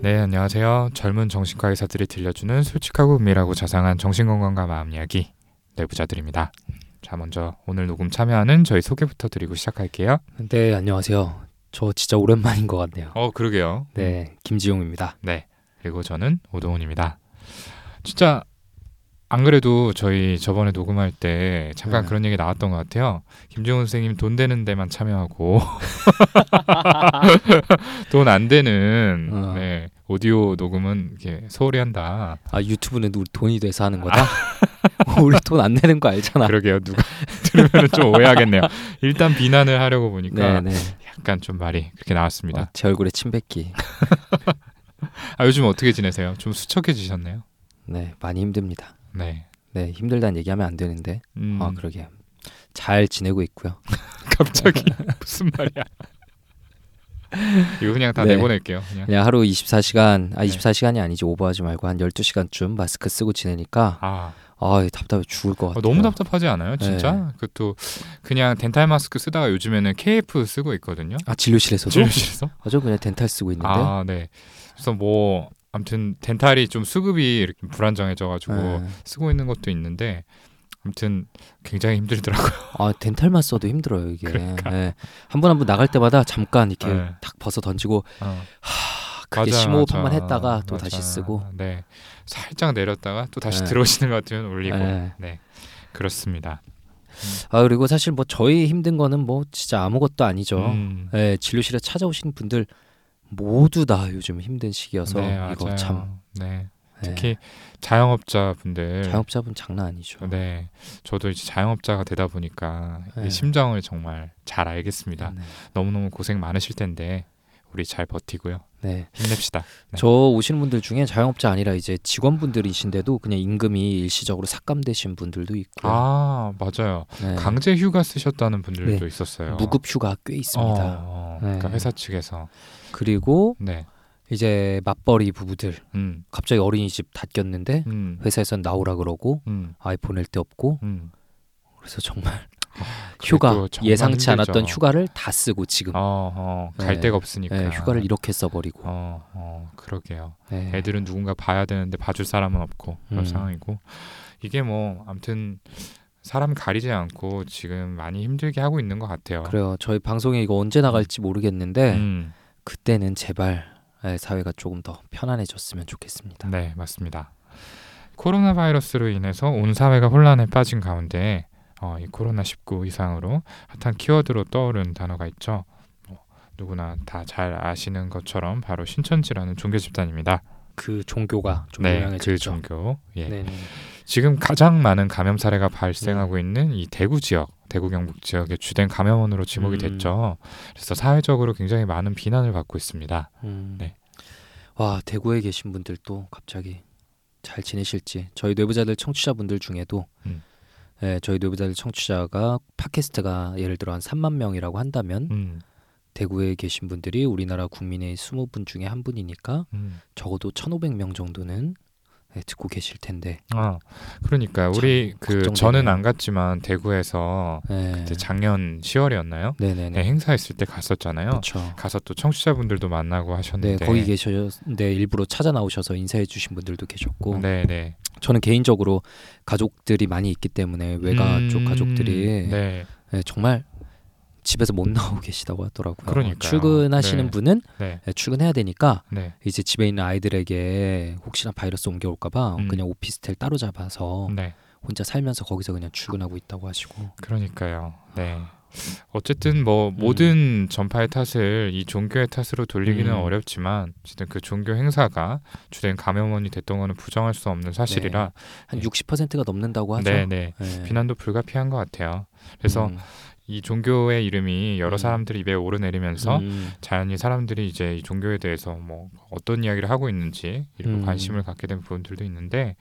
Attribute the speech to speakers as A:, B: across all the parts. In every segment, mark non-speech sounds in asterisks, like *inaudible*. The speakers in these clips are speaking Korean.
A: 네, 안녕하세요. 젊은 정신과 의사들이 들려주는 솔직하고 은밀하고 자상한 정신건강과 마음 이야기 내부자들입니다. 자, 먼저 오늘 녹음 참여하는 저희 소개부터 드리고 시작할게요.
B: 네, 안녕하세요. 저 진짜 오랜만인 것 같네요.
A: 어, 그러게요.
B: 네, 김지용입니다.
A: 네, 그리고 저는 오동훈입니다. 진짜 안 그래도 저희 저번에 녹음할 때 잠깐
B: 네.
A: 그런 얘기 나왔던 것 같아요. 김정은 선생님 돈 되는 데만 참여하고 *laughs* 돈 안 되는
B: 어.
A: 네, 오디오 녹음은 이렇게 소홀히 한다.
B: 아 유튜브는 우리 돈이 돼서 하는 거다. *laughs* 우리 돈 안 내는 거 알잖아.
A: 그러게요. 누가 *laughs* 들으면 좀 오해하겠네요. 일단 비난을 하려고 보니까
B: 네, 네.
A: 약간 좀 말이 그렇게 나왔습니다.
B: 어, 제 얼굴에 침 뱉기.
A: 아, 요즘 어떻게 지내세요? 좀 수척해지셨네요.
B: 네, 많이 힘듭니다.
A: 네.
B: 네, 힘들다는 얘기하면 안 되는데.
A: 음,
B: 아 그러게. 잘 지내고 있고요. *laughs*
A: 갑자기 *laughs* 무슨 말이야? 이거 그냥 다
B: 네.
A: 내보낼게요. 그냥.
B: 그냥 하루 24시간, 아
A: 네.
B: 24시간이 아니지 오버하지 말고 한 12시간쯤 마스크 쓰고 지내니까
A: 아,
B: 아 답답해 죽을 것
A: 어,
B: 같아요.
A: 너무 답답하지 않아요? 진짜?
B: 네.
A: 그것도 그냥 덴탈 마스크 쓰다가 요즘에는 KF 쓰고 있거든요.
B: 아 진료실에서도?
A: 진료실에서?
B: 아, 저 그냥 덴탈 쓰고 있는데.
A: 아, 네. 그래서 뭐 아무튼 덴탈이 좀 수급이 이렇게 불안정해져가지고
B: 네.
A: 쓰고 있는 것도 있는데 아무튼 굉장히 힘들더라고요. *laughs*
B: 아 덴탈만 써도 힘들어요 이게.
A: 그러니까.
B: 네. 한분 한 분 나갈 때마다 잠깐 이렇게
A: 네.
B: 탁 벗어 던지고
A: 어.
B: 하 그게
A: 맞아,
B: 심호흡. 한번 했다가 또
A: 맞아.
B: 다시 쓰고.
A: 네. 살짝 내렸다가 또 다시
B: 네.
A: 들어오시는 것 같으면 올리고. 네.
B: 네.
A: 그렇습니다.
B: 아 그리고 사실 뭐 저희 힘든 거는 뭐 진짜 아무것도 아니죠.
A: 음.
B: 네, 진료실에 찾아오시는 분들 모두 다 요즘 힘든 시기여서
A: 네,
B: 이거. 참
A: 네.
B: 네,
A: 특히 자영업자분들
B: 자영업자분 장난 아니죠.
A: 네. 저도 이제 자영업자가 되다 보니까 이
B: 네.
A: 심정을 정말 잘 알겠습니다.
B: 네.
A: 너무 너무 고생 많으실 텐데 우리 잘 버티고요.
B: 네.
A: 힘냅시다. 네.
B: 저 오시는 분들 중에 자영업자 아니라 이제 직원분들이신데도 그냥 임금이 일시적으로 삭감되신 분들도 있고
A: 아, 맞아요.
B: 네.
A: 강제 휴가 쓰셨다는 분들도
B: 네.
A: 있었어요.
B: 무급 휴가 꽤 있습니다.
A: 어, 어, 그러니까
B: 네.
A: 회사 측에서
B: 그리고
A: 네.
B: 이제 맞벌이 부부들
A: 음.
B: 갑자기 어린이집 닫혔는데
A: 음.
B: 회사에선 나오라 그러고
A: 음.
B: 아이 보낼 데 없고
A: 음.
B: 그래서 정말
A: 그래도 *laughs*
B: 휴가
A: 정말
B: 예상치
A: 힘들죠.
B: 않았던 휴가를 다 쓰고 지금
A: 어, 어, 갈
B: 네.
A: 데가 없으니까.
B: 네, 휴가를 이렇게 써버리고
A: 어, 어, 그러게요.
B: 네.
A: 애들은 누군가 봐야 되는데 봐줄 사람은 없고 그런
B: 음.
A: 상황이고 이게 뭐 아무튼 사람 가리지 않고 지금 많이 힘들게 하고 있는 것 같아요.
B: 그래요 저희 방송에 이거 언제 나갈지 모르겠는데
A: 음,
B: 그때는 제발 예, 사회가 조금 더 편안해졌으면 좋겠습니다
A: 네, 맞습니다. 코로나 바이러스로 인해서 온 사회가 혼란에 빠진 가운데 어, 이 코로나 19 이상으로 핫한 키워드로 떠오른 단어가 있죠. 뭐, 누구나 다 잘 아시는 것처럼 바로 신천지라는 종교 집단입니다.
B: 그 종교가 좀
A: 네,
B: 유명해졌죠
A: 그 종교. 예.
B: 네, 네.
A: 지금 가장 많은 감염 사례가 발생하고
B: 네.
A: 있는 이 대구 지역, 대구 경북 지역의 주된 감염원으로 지목이
B: 음.
A: 됐죠. 그래서 사회적으로 굉장히 많은 비난을 받고 있습니다.
B: 음.
A: 네.
B: 와 대구에 계신 분들도 갑자기 잘 지내실지 저희 뇌부자들 청취자분들 중에도
A: 음.
B: 예, 저희 뇌부자들 청취자가 팟캐스트가 예를 들어 한 3만 명이라고 한다면
A: 음,
B: 대구에 계신 분들이 우리나라 국민의 20분 중에 한 분이니까
A: 음.
B: 적어도 1,500명 정도는 예, 듣고 계실 텐데.
A: 아, 그러니까 우리 그
B: 걱정되네요.
A: 저는 안 갔지만 대구에서
B: 예.
A: 그때 작년 10월이었나요?
B: 네네네.
A: 네, 행사했을 때 갔었잖아요.
B: 그렇죠.
A: 가서 또 청취자분들도 만나고
B: 네,
A: 하셨는데
B: 거기 계셨는데 일부러 찾아 나오셔서 인사해 주신 분들도 계셨고
A: 네, 네.
B: 저는 개인적으로 가족들이 많이 있기 때문에 외가 쪽
A: 음,
B: 가족들이
A: 네.
B: 예, 정말 집에서 못 나오고 계시다고 하더라고요.
A: 그러니까요.
B: 출근하시는
A: 네.
B: 분은
A: 네.
B: 예, 출근해야 되니까
A: 네.
B: 이제 집에 있는 아이들에게 혹시나 바이러스 옮겨올까봐
A: 음.
B: 그냥 오피스텔 따로 잡아서
A: 네.
B: 혼자 살면서 거기서 그냥 출근하고 있다고 하시고.
A: 그러니까요. 네. 어쨌든 뭐
B: 음.
A: 모든 전파의 탓을 이 종교의 탓으로 돌리기는
B: 음.
A: 어렵지만 어쨌든 그 종교 행사가 주된 감염원이 됐던 거는 부정할 수 없는 사실이라
B: 한
A: 네.
B: 60%가 넘는다고 하죠.
A: 네, 네.
B: 예.
A: 비난도 불가피한 것 같아요. 그래서
B: 음.
A: 이 종교의 이름이 여러
B: 음.
A: 사람들 이 입에 오르내리면서
B: 음.
A: 자연히 사람들이 이제 이 종교에 대해서 뭐 어떤 이야기를 하고 있는지 이런
B: 음.
A: 관심을 갖게 된 부분들도 있는데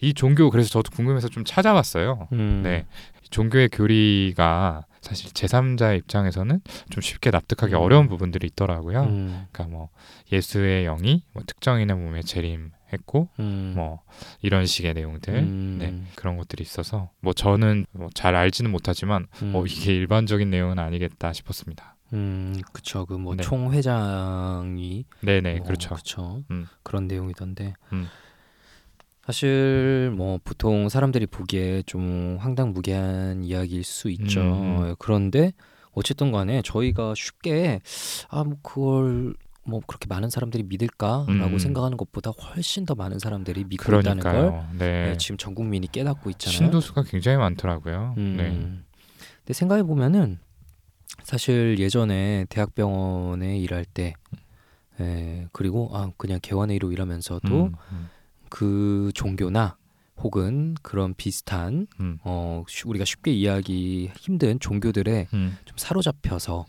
A: 이 종교 그래서 저도 궁금해서 좀 찾아봤어요.
B: 음.
A: 네. 종교의 교리가 사실 제3자의 입장에서는 좀 쉽게 납득하기
B: 음.
A: 어려운 부분들이 있더라고요.
B: 음.
A: 그러니까 뭐 예수의 영이 뭐 특정인의 몸에 재림해 했고
B: 음.
A: 뭐 이런 식의 내용들
B: 음.
A: 네, 그런 것들이 있어서 뭐 저는 뭐 잘 알지는 못하지만
B: 음.
A: 어, 이게 일반적인 내용은 아니겠다 싶었습니다.
B: 음, 그쵸. 그뭐
A: 네.
B: 총회장이
A: 네 네
B: 뭐,
A: 그렇죠.
B: 그쵸.
A: 음.
B: 그런 내용이던데.
A: 음.
B: 사실 뭐 보통 사람들이 보기에 좀 황당무계한 이야기일 수 있죠.
A: 음, 음.
B: 그런데 어쨌든 간에 저희가 쉽게 아 뭐 그걸 뭐 그렇게 많은 사람들이 믿을까라고
A: 음.
B: 생각하는 것보다 훨씬 더 많은 사람들이 믿고 있다는 걸
A: 그러니까요. 네.
B: 네, 지금 전 국민이 깨닫고 있잖아요.
A: 신도수가 굉장히 많더라고요.
B: 음.
A: 네.
B: 근데 생각해 보면은 사실 예전에 대학병원에 일할 때, 에, 그리고 아 그냥 개원의로 일하면서도
A: 음, 음,
B: 그 종교나 혹은 그런 비슷한
A: 음,
B: 어 쉬- 우리가 쉽게 이해하기 힘든 종교들에
A: 음,
B: 좀 사로잡혀서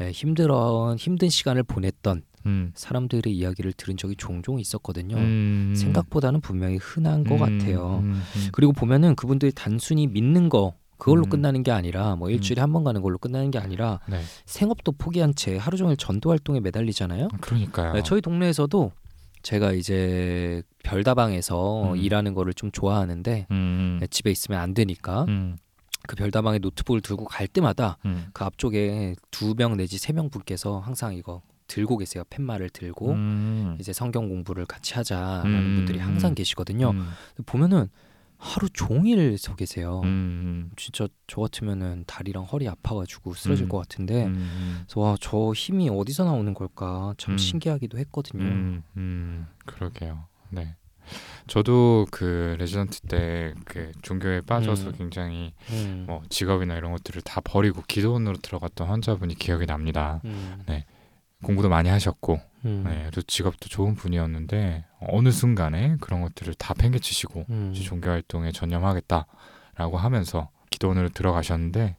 A: 음,
B: 에, 힘들어 힘든 시간을 보냈던
A: 음,
B: 사람들의 이야기를 들은 적이 종종 있었거든요.
A: 음,
B: 생각보다는 분명히 흔한 것
A: 음,
B: 같아요.
A: 음, 음.
B: 그리고 보면은 그분들이 단순히 믿는 거 그걸로
A: 음.
B: 끝나는 게 아니라 뭐 일주일에 한번 가는 걸로 끝나는 게 아니라
A: 네.
B: 생업도 포기한 채 하루 종일 전도 활동에 매달리잖아요.
A: 그러니까요.
B: 네, 저희 동네에서도 제가 이제 별다방에서
A: 음.
B: 일하는 거를 좀 좋아하는데
A: 음,
B: 네, 집에 있으면 안 되니까
A: 음,
B: 그 별다방에 노트북을 들고 갈 때마다
A: 음,
B: 그 앞쪽에 두 명 내지 세 명 분께서 항상 이거 들고 계세요. 팻말을 들고
A: 음,
B: 이제 성경 공부를 같이 하자라는
A: 음,
B: 분들이 항상
A: 음.
B: 계시거든요.
A: 음,
B: 보면은 하루 종일 서 계세요.
A: 음,
B: 진짜 저 같으면은 다리랑 허리 아파가지고 쓰러질
A: 음.
B: 것 같은데
A: 음,
B: 그래서 와 저 힘이 어디서 나오는 걸까 참
A: 음.
B: 신기하기도 했거든요.
A: 음, 음, 그러게요. 네. 저도 그 레지던트 때 그 종교에 빠져서
B: 음.
A: 굉장히
B: 음.
A: 뭐 직업이나 이런 것들을 다 버리고 기도원으로 들어갔던 환자분이 기억이 납니다.
B: 음.
A: 공부도 많이 하셨고,
B: 음.
A: 네, 또 직업도 좋은 분이었는데 어느 순간에 그런 것들을 다 팽개치시고
B: 음.
A: 종교 활동에 전념하겠다라고 하면서 기도원으로 들어가셨는데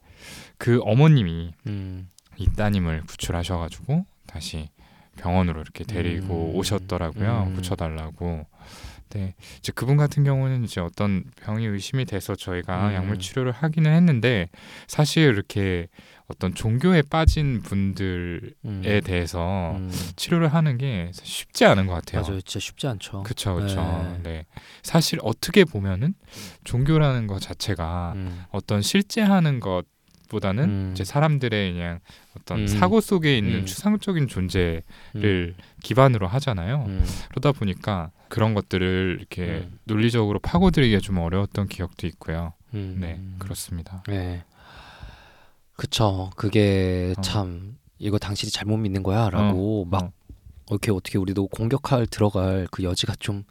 A: 그 어머님이
B: 음.
A: 이 따님을 구출하셔가지고 다시 병원으로 이렇게 데리고
B: 음.
A: 오셨더라고요.
B: 음.
A: 붙여달라고. 네, 이제 그분 같은 경우는 이제 어떤 병이 의심이 돼서 저희가
B: 음.
A: 약물 치료를 하기는 했는데 사실 이렇게 어떤 종교에 빠진 분들에
B: 음.
A: 대해서
B: 음.
A: 치료를 하는 게 쉽지 않은 것 같아요.
B: 맞아요, 진짜 쉽지 않죠.
A: 그쵸, 그쵸.
B: 네.
A: 네. 사실 어떻게 보면은 종교라는 것 자체가
B: 음.
A: 어떤 실제 하는 것 보다는
B: 음.
A: 이제 사람들의 그냥 어떤
B: 음.
A: 사고 속에 있는
B: 음.
A: 추상적인 존재를
B: 음.
A: 기반으로 하잖아요.
B: 음.
A: 그러다 보니까 그런 것들을 이렇게
B: 음.
A: 논리적으로 파고들기가 좀 어려웠던 기억도 있고요.
B: 음.
A: 네, 그렇습니다.
B: 네. 그쵸. 그게
A: 어.
B: 참 이거 당신이 잘못 믿는 거야라고 막
A: 어,
B: 이렇게 어떻게 우리도 공격할 들어갈 그 여지가 좀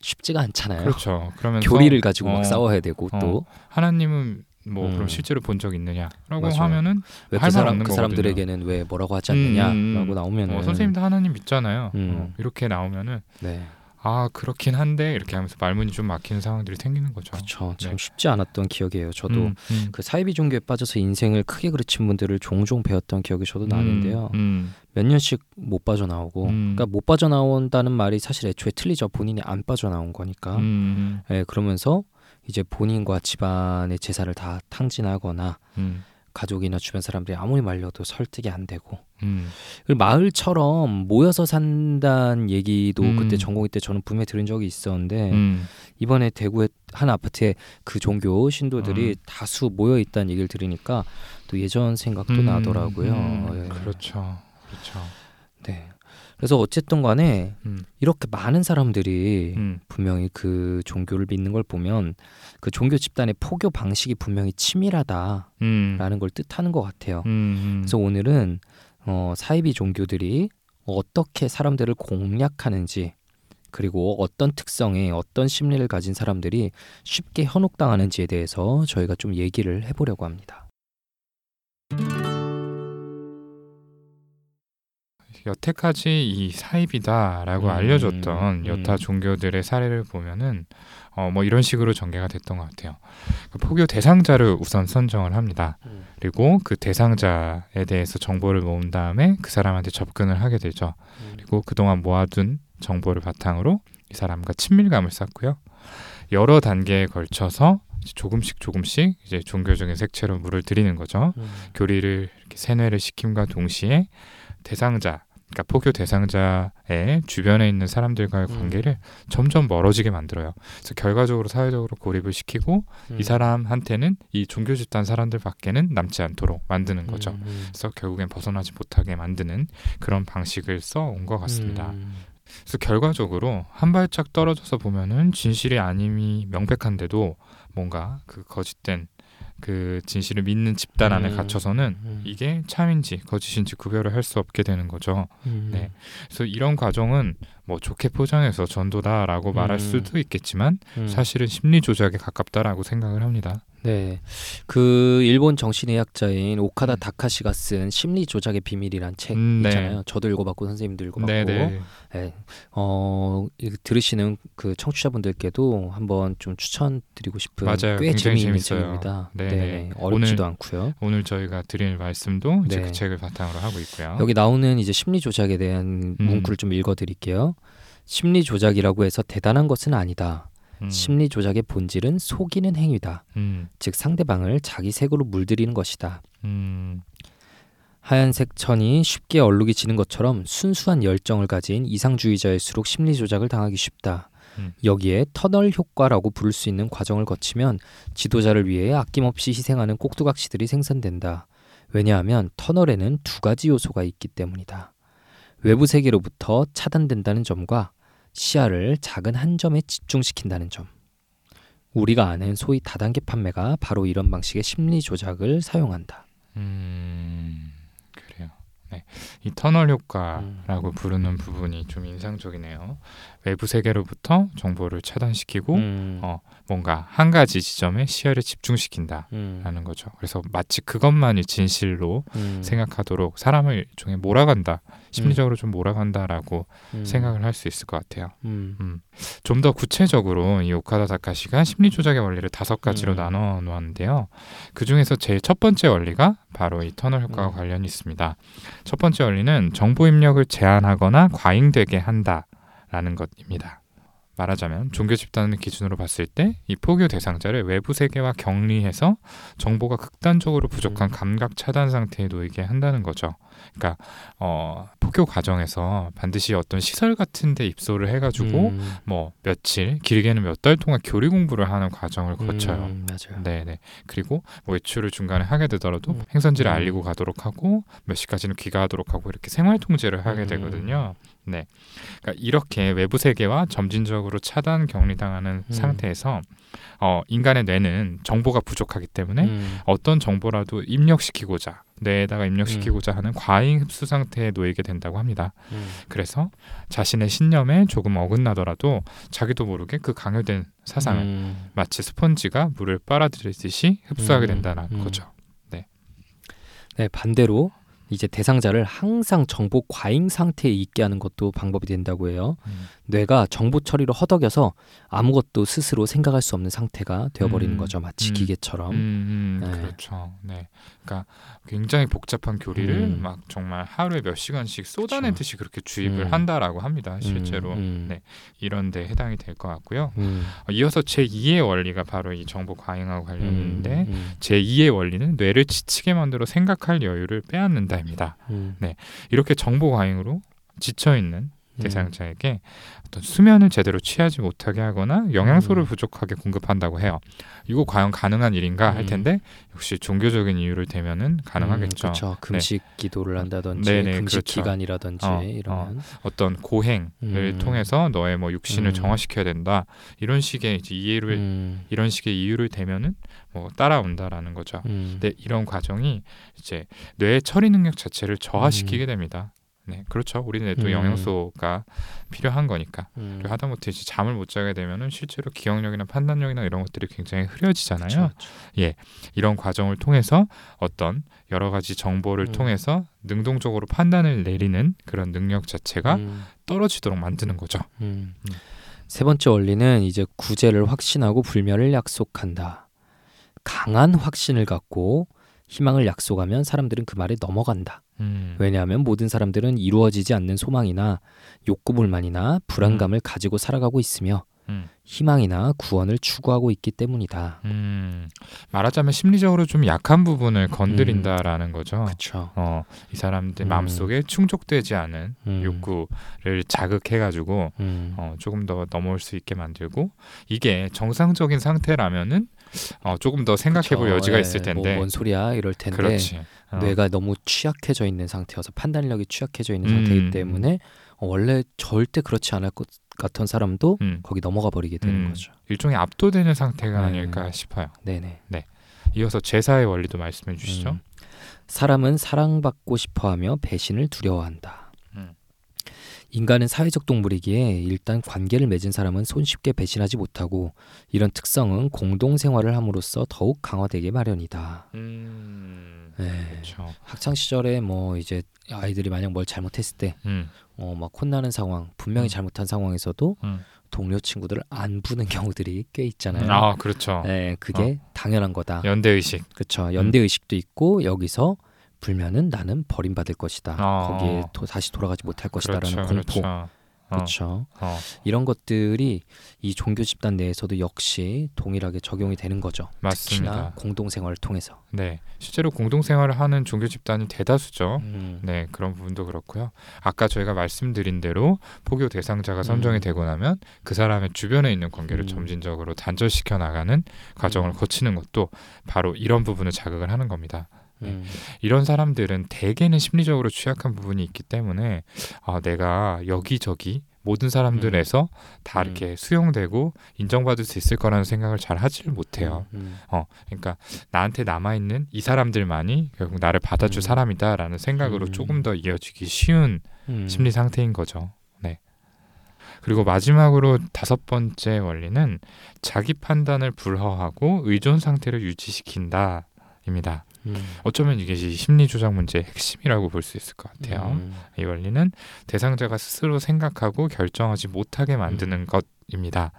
B: 쉽지가 않잖아요.
A: 그렇죠. 그러면서
B: 교리를 가지고
A: 어,
B: 막 싸워야 되고
A: 어.
B: 또
A: 하나님은 뭐
B: 음.
A: 그럼 실제로 본 적 있느냐라고
B: 맞아요.
A: 하면은 왜할그말
B: 사람 그
A: 거거든요.
B: 사람들에게는 왜 뭐라고 하지
A: 음,
B: 않느냐라고
A: 음, 음.
B: 나오면은
A: 어, 선생님도 하나님 믿잖아요.
B: 음.
A: 어, 이렇게 나오면은
B: 네.
A: 아 그렇긴 한데 이렇게 하면서 말문이 좀 막히는 상황들이 생기는 거죠.
B: 그렇죠. 참
A: 네.
B: 쉽지 않았던 기억이에요. 저도
A: 음, 음.
B: 그 사이비 종교에 빠져서 인생을 크게 그르친 분들을 종종 배웠던 기억이 저도 나는데요.
A: 음,
B: 몇 년씩 못 빠져나오고,
A: 음.
B: 그러니까 못 빠져나온다는 말이 사실 애초에 틀리죠. 본인이 안 빠져나온 거니까.
A: 음, 음,
B: 예, 그러면서 이제 본인과 집안의 재산을 다 탕진하거나
A: 음,
B: 가족이나 주변 사람들이 아무리 말려도 설득이 안 되고
A: 음,
B: 그리고 마을처럼 모여서 산다는 얘기도
A: 음.
B: 그때 전공의 때 저는 분명히 들은 적이 있었는데
A: 음,
B: 이번에 대구의 한 아파트에 그 종교 신도들이
A: 음.
B: 다수 모여 있다는 얘기를 들으니까 또 예전 생각도
A: 음,
B: 나더라고요.
A: 음,
B: 예.
A: 그렇죠, 그렇죠.
B: 네. 그래서 어쨌든 간에
A: 음,
B: 이렇게 많은 사람들이
A: 음,
B: 분명히 그 종교를 믿는 걸 보면 그 종교 집단의 포교 방식이 분명히 치밀하다라는
A: 음,
B: 걸 뜻하는 것 같아요.
A: 음, 음.
B: 그래서 오늘은 어, 사이비 종교들이 어떻게 사람들을 공략하는지 그리고 어떤 특성의 어떤 심리를 가진 사람들이 쉽게 현혹당하는지에 대해서 저희가 좀 얘기를 해보려고 합니다.
A: 여태까지 이 사입이다라고
B: 음,
A: 알려졌던 여타
B: 음.
A: 종교들의 사례를 보면은 어 뭐 이런 식으로 전개가 됐던 것 같아요. 그 포교 대상자를 우선 선정을 합니다. 그리고 그 대상자에 대해서 정보를 모은 다음에 그 사람한테 접근을 하게 되죠. 그리고 그동안 모아둔 정보를 바탕으로 이 사람과 친밀감을 쌓고요. 여러 단계에 걸쳐서 조금씩 조금씩 이제 종교적인 색채로 물을 들이는 거죠.
B: 음.
A: 교리를 이렇게 세뇌를 시킴과 동시에 대상자 그러니까 포교 대상자의 주변에 있는 사람들과의
B: 음.
A: 관계를 점점 멀어지게 만들어요. 그래서 결과적으로 사회적으로 고립을 시키고
B: 음.
A: 이 사람한테는 이 종교 집단 사람들밖에는 남지 않도록 만드는 거죠.
B: 음, 음.
A: 그래서 결국엔 벗어나지 못하게 만드는 그런 방식을 써온 것 같습니다.
B: 음.
A: 그래서 결과적으로 한 발짝 떨어져서 보면은 진실이 아님이 명백한데도 뭔가 그 거짓된 그 진실을 믿는 집단 안에
B: 음.
A: 갇혀서는
B: 음.
A: 이게 참인지 거짓인지 구별을 할 수 없게 되는 거죠.
B: 음.
A: 네. 그래서 이런 과정은 뭐 좋게 포장해서 전도다라고 말할
B: 음.
A: 수도 있겠지만
B: 음.
A: 사실은 심리 조작에 가깝다라고 생각을 합니다.
B: 네. 그 일본 정신의학자인 오카다
A: 음.
B: 다카시가 쓴 심리 조작의 비밀이란 책
A: 음, 네.
B: 있잖아요. 저도 읽어봤고 선생님도 읽어봤고.
A: 네네.
B: 네. 어, 이- 들으시는 그 청취자분들께도 한번 좀 추천드리고 싶은
A: 맞아요.
B: 꽤 재미있는. 책입니다.
A: 네네.
B: 네. 어렵지도
A: 오늘-
B: 않고요.
A: 오늘 저희가 드릴 말씀도 이제
B: 네.
A: 그 책을 바탕으로 하고 있고요.
B: 여기 나오는 이제 심리 조작에 대한
A: 음.
B: 문구를 좀 읽어드릴게요. 심리 조작이라고 해서 대단한 것은 아니다.
A: 음,
B: 심리 조작의 본질은 속이는 행위다.
A: 음,
B: 즉 상대방을 자기 색으로 물들이는 것이다.
A: 음,
B: 하얀색 천이 쉽게 얼룩이 지는 것처럼 순수한 열정을 가진 이상주의자일수록 심리 조작을 당하기 쉽다.
A: 음.
B: 여기에 터널 효과라고 부를 수 있는 과정을 거치면 지도자를 위해 아낌없이 희생하는 꼭두각시들이 생산된다. 왜냐하면 터널에는 두 가지 요소가 있기 때문이다. 외부 세계로부터 차단된다는 점과 시야를 작은 한 점에 집중시킨다는 점. 우리가 아는 소위 다단계 판매가 바로 이런 방식의 심리 조작을 사용한다.
A: 음, 그래요. 네, 이 터널 효과라고 부르는 부분이 좀 인상적이네요. 외부 세계로부터 정보를 차단시키고
B: 음.
A: 어, 뭔가 한 가지 지점에 시야를 집중시킨다라는
B: 음.
A: 거죠. 그래서 마치 그것만이 진실로
B: 음.
A: 생각하도록 사람을 일종의 몰아간다, 심리적으로 좀 몰아간다라고
B: 음.
A: 생각을 할 수 있을 것 같아요. 좀 더 구체적으로 이 오카다 다카시가 심리 조작의 원리를 다섯 가지로
B: 음.
A: 나눠 놓았는데요. 그 중에서 제일 첫 번째 원리가 바로 이 터널 효과와
B: 음.
A: 관련이 있습니다. 첫 번째 원리는 정보 입력을 제한하거나 과잉되게 한다라는 것입니다. 말하자면 종교 집단을 기준으로 봤을 때 이 포교 대상자를 외부 세계와 격리해서 정보가 극단적으로 부족한
B: 음.
A: 감각 차단 상태에 놓이게 한다는 거죠. 그러니까 어, 포교 과정에서 반드시 어떤 시설 같은 데 입소를 해가지고
B: 음.
A: 뭐 며칠 길게는 몇 달 동안 교리 공부를 하는 과정을 거쳐요.
B: 음, 맞아요.
A: 네네. 그리고 뭐 외출을 중간에 하게 되더라도
B: 음.
A: 행선지를
B: 음.
A: 알리고 가도록 하고 몇 시까지는 귀가하도록 하고 이렇게 생활 통제를 하게
B: 음.
A: 되거든요. 네. 그러니까 이렇게 외부 세계와 점진적으로 차단 격리당하는
B: 음.
A: 상태에서 어, 인간의 뇌는 정보가 부족하기 때문에
B: 음.
A: 어떤 정보라도 입력시키고자 뇌에다가 입력시키고자 하는 과잉 흡수 상태에 놓이게 된다고 합니다.
B: 음.
A: 그래서 자신의 신념에 조금 어긋나더라도 자기도 모르게 그 강요된 사상을
B: 음.
A: 마치 스펀지가 물을 빨아들이듯이 흡수하게
B: 음,
A: 된다는
B: 음.
A: 거죠.
B: 네, 반대로 이제 대상자를 항상 정보 과잉 상태에 있게 하는 것도 방법이 된다고 해요.
A: 음.
B: 뇌가 정보 처리로 허덕여서 아무것도 스스로 생각할 수 없는 상태가 되어버리는
A: 음,
B: 거죠. 마치
A: 음,
B: 기계처럼.
A: 음, 음,
B: 네.
A: 그렇죠. 네, 그러니까 굉장히 복잡한 교리를
B: 음.
A: 막 정말 하루에 몇 시간씩 쏟아내듯이 그렇게 주입을
B: 음.
A: 한다라고 합니다. 실제로
B: 음, 음,
A: 네. 이런데 해당이 될 것 같고요.
B: 음,
A: 어, 이어서 제 2의 원리가 바로 이 정보 과잉하고
B: 음,
A: 제 2의 원리는 뇌를 지치게 만들어 생각할 여유를 빼앗는다입니다.
B: 음,
A: 이렇게 정보 과잉으로 지쳐 있는
B: 음.
A: 대상자에게 어떤 수면을 제대로 취하지 못하게 하거나 영양소를
B: 음.
A: 부족하게 공급한다고 해요. 이거 과연 가능한 일인가 할
B: 음.
A: 텐데 역시 종교적인 이유를 대면은 가능하겠죠.
B: 음, 그렇죠. 금식 기도를 한다든지
A: 네네,
B: 금식
A: 그렇죠.
B: 기간이라든지
A: 어,
B: 이러면
A: 어떤 고행을
B: 음.
A: 통해서 너의 뭐 육신을
B: 음.
A: 정화시켜야 된다. 이런 식의 이제 이해를
B: 음,
A: 이런 식의 이유를 대면은 뭐 따라온다라는 거죠.
B: 음,
A: 근데 이런 과정이 이제 뇌의 처리 능력 자체를 저하시키게
B: 음.
A: 됩니다. 네, 그렇죠. 우리 뇌도
B: 음.
A: 영양소가 필요한 거니까.
B: 음,
A: 그리고 하다못해 이제 잠을 못 자게 되면은 실제로 기억력이나 판단력이나 이런 것들이 굉장히 흐려지잖아요.
B: 그렇죠, 그렇죠.
A: 이런 과정을 통해서 어떤 여러 가지 정보를
B: 음.
A: 통해서 능동적으로 판단을 내리는 그런 능력 자체가
B: 음,
A: 떨어지도록 만드는 거죠.
B: 음.
A: 음.
B: 세 번째 원리는 이제 구제를 확신하고 불멸을 약속한다. 강한 확신을 갖고 희망을 약속하면 사람들은 그 말에 넘어간다.
A: 음.
B: 왜냐하면 모든 사람들은 이루어지지 않는 소망이나 욕구불만이나 불안감을 가지고 살아가고 있으며
A: 음.
B: 희망이나 구원을 추구하고 있기 때문이다.
A: 음, 말하자면 심리적으로 좀 약한 부분을 건드린다라는 거죠.
B: 그렇죠.
A: 어, 이 사람들
B: 음.
A: 마음 속에 충족되지 않은
B: 음.
A: 욕구를 자극해가지고
B: 음.
A: 어, 조금 더 넘어올 수 있게 만들고 이게 정상적인 상태라면은 어, 조금 더 생각해볼
B: 그쵸.
A: 여지가
B: 예,
A: 있을 텐데
B: 뭐, 뭔 소리야 이럴 텐데
A: 그렇지. 어,
B: 뇌가 너무 취약해져 있는 상태여서 판단력이 취약해져 있는
A: 음.
B: 상태이기 때문에 어, 원래 절대 그렇지 않을 것 같은 사람도
A: 음,
B: 거기 넘어가 버리게 되는
A: 음.
B: 거죠.
A: 일종의 압도되는 상태가
B: 네.
A: 아닐까 싶어요.
B: 네네.
A: 이어서 제사의 원리도 말씀해 주시죠.
B: 음. 사람은 사랑받고 싶어하며 배신을 두려워한다.
A: 음.
B: 인간은 사회적 동물이기에 일단 관계를 맺은 사람은 손쉽게 배신하지 못하고 이런 특성은 공동 생활을 함으로써 더욱 강화되게 마련이다.
A: 음,
B: 네. 학창 시절에 뭐 이제 아이들이 만약 뭘 잘못했을 때
A: 음,
B: 어막 혼나는 상황, 분명히
A: 음.
B: 잘못한 상황에서도
A: 음.
B: 동료 친구들을 안 부는 경우들이 꽤 있잖아요.
A: 아, 그렇죠.
B: 네, 그게 당연한 거다.
A: 연대 의식.
B: 그렇죠. 연대 의식도 있고 여기서 불면은 나는 버림받을 것이다.
A: 어.
B: 거기에 도, 다시 돌아가지 못할 것이다라는
A: 그렇죠,
B: 공포.
A: 그렇죠. 어,
B: 그렇죠.
A: 어,
B: 이런 것들이 이 종교 집단 내에서도 역시 동일하게 적용이 되는 거죠.
A: 맞습니다.
B: 특히나 공동 생활을 통해서.
A: 네, 실제로 공동 생활을 하는 종교 집단이 대다수죠.
B: 음.
A: 네, 그런 부분도 그렇고요. 아까 저희가 말씀드린 대로 포교 대상자가 선정이
B: 음.
A: 되고 나면 그 사람의 주변에 있는 관계를
B: 음.
A: 점진적으로 단절시켜 나가는 과정을
B: 음.
A: 거치는 것도 바로 이런 부분을 자극을 하는 겁니다.
B: 음.
A: 이런 사람들은 대개는 심리적으로 취약한 부분이 있기 때문에 아, 내가 여기저기 모든 사람들에서 다
B: 음.
A: 이렇게 수용되고 인정받을 수 있을 거라는 생각을 잘 하지를 못해요.
B: 음.
A: 어, 그러니까 나한테 남아 있는 이 사람들만이 결국 나를 받아줄
B: 음.
A: 사람이다라는 생각으로
B: 음.
A: 조금 더 이어지기 쉬운
B: 음.
A: 심리 상태인 거죠. 네. 그리고 마지막으로 다섯 번째 원리는 자기 판단을 불허하고 의존 상태를 유지시킨다입니다.
B: 음.
A: 어쩌면 이게 이 심리 조작 문제의 핵심이라고 볼 수 있을 것 같아요.
B: 음.
A: 이 원리는 대상자가 스스로 생각하고 결정하지 못하게 만드는 것입니다.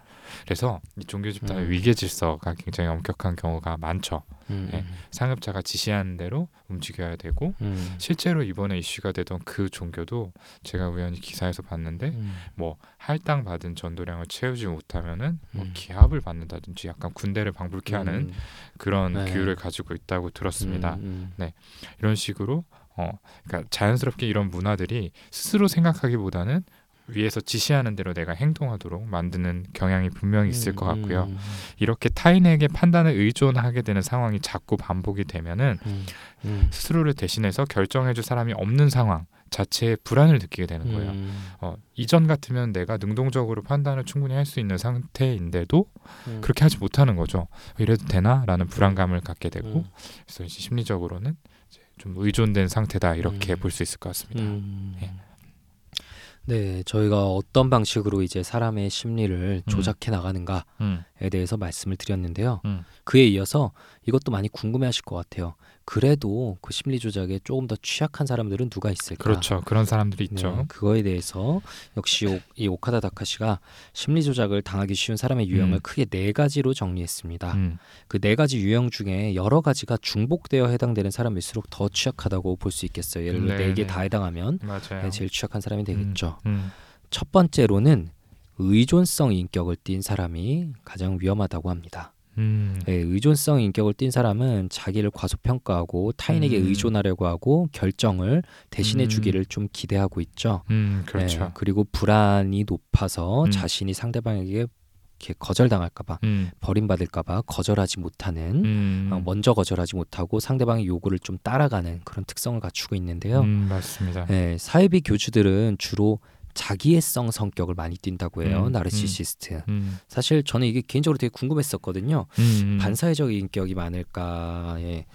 A: 그래서 이 종교 집단의
B: 음.
A: 위계 질서가 굉장히 엄격한 경우가 많죠.
B: 음.
A: 네. 상급자가 지시하는 대로 움직여야 되고
B: 음.
A: 실제로 이번에 이슈가 되던 그 종교도 제가 우연히 기사에서 봤는데
B: 음.
A: 뭐 할당 받은 전도량을 채우지 못하면은 뭐
B: 음.
A: 기합을 받는다든지 약간 군대를 방불케 하는
B: 음.
A: 그런
B: 네.
A: 규율을 가지고 있다고 들었습니다.
B: 음. 음.
A: 이런 식으로 어 그러니까 자연스럽게 이런 문화들이 스스로 생각하기보다는 위에서 지시하는 대로 내가 행동하도록 만드는 경향이 분명히 있을 것 같고요.
B: 음.
A: 이렇게 타인에게 판단을 의존하게 되는 상황이 자꾸 반복이 되면은
B: 음. 음.
A: 스스로를 대신해서 결정해줄 사람이 없는 상황 자체에 불안을 느끼게 되는 거예요.
B: 음.
A: 어, 이전 같으면 내가 능동적으로 판단을 충분히 할 수 있는 상태인데도
B: 음.
A: 그렇게 하지 못하는 거죠. 이래도 되나라는 불안감을 갖게 되고
B: 음.
A: 그래서 심리적으로는 좀 의존된 상태다 이렇게
B: 음.
A: 볼수 있을 것 같습니다.
B: 음.
A: 예.
B: 네, 저희가 어떤 방식으로 이제 사람의 심리를
A: 음.
B: 조작해 나가는가에
A: 음,
B: 대해서 말씀을 드렸는데요.
A: 음.
B: 그에 이어서 이것도 많이 궁금해하실 것 같아요. 그래도 그 심리 조작에 조금 더 취약한 사람들은 누가 있을까?
A: 그렇죠. 그런 사람들이 있죠.
B: 네, 그거에 대해서 역시 오, 이 오카다 다카시가 심리 조작을 당하기 쉬운 사람의 유형을
A: 음.
B: 크게 네 가지로 정리했습니다.
A: 음,
B: 그네 가지 유형 중에 여러 가지가 중복되어 해당되는 사람일수록 더 취약하다고 볼 수 있겠어요. 예를 들어
A: 네,
B: 네개
A: 네.
B: 다 해당하면
A: 맞아요.
B: 네, 제일 취약한 사람이 되겠죠.
A: 음,
B: 첫 번째로는 의존성 인격을 띈 사람이 가장 위험하다고 합니다.
A: 음,
B: 네, 의존성 인격을 띈 사람은 자기를 과소평가하고 타인에게
A: 음.
B: 의존하려고 하고 결정을 대신해
A: 음.
B: 주기를 좀 기대하고 있죠.
A: 음, 그렇죠.
B: 네, 그리고 불안이 높아서
A: 음.
B: 자신이 상대방에게 이렇게 거절당할까봐
A: 음,
B: 버림받을까봐 거절하지 못하는
A: 음,
B: 어, 먼저 거절하지 못하고 상대방의 요구를 좀 따라가는 그런 특성을 갖추고 있는데요.
A: 음, 맞습니다.
B: 네, 사회비 교주들은 주로 자기애성 성격을 많이 띈다고 해요.
A: 음,
B: 나르시시스트.
A: 음,
B: 사실 저는 이게 개인적으로 되게 궁금했었거든요.
A: 음,
B: 반사회적 인격이 많을까에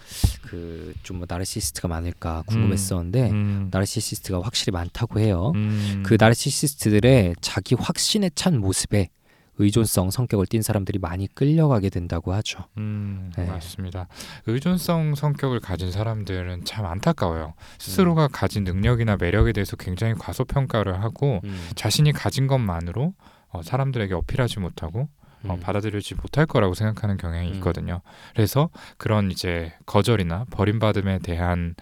B: 그좀 나르시시스트가 많을까 궁금했었는데
A: 음,
B: 나르시시스트가 확실히 많다고 해요.
A: 음,
B: 그 나르시시스트들의 자기 확신에 찬 모습에 의존성 성격을 띈 사람들이 많이 끌려가게 된다고 하죠.
A: 음,
B: 네.
A: 맞습니다. 의존성 성격을 가진 사람들은 참 안타까워요.
B: 음.
A: 스스로가 가진 능력이나 매력에 대해서 굉장히 과소평가를 하고 자신이 가진 것만으로 어, 사람들에게 어필하지 못하고 어,
B: 음.
A: 받아들여지 못할 거라고 생각하는 경향이
B: 음.
A: 있거든요. 그래서 그런 이제 거절이나 버림받음에 대한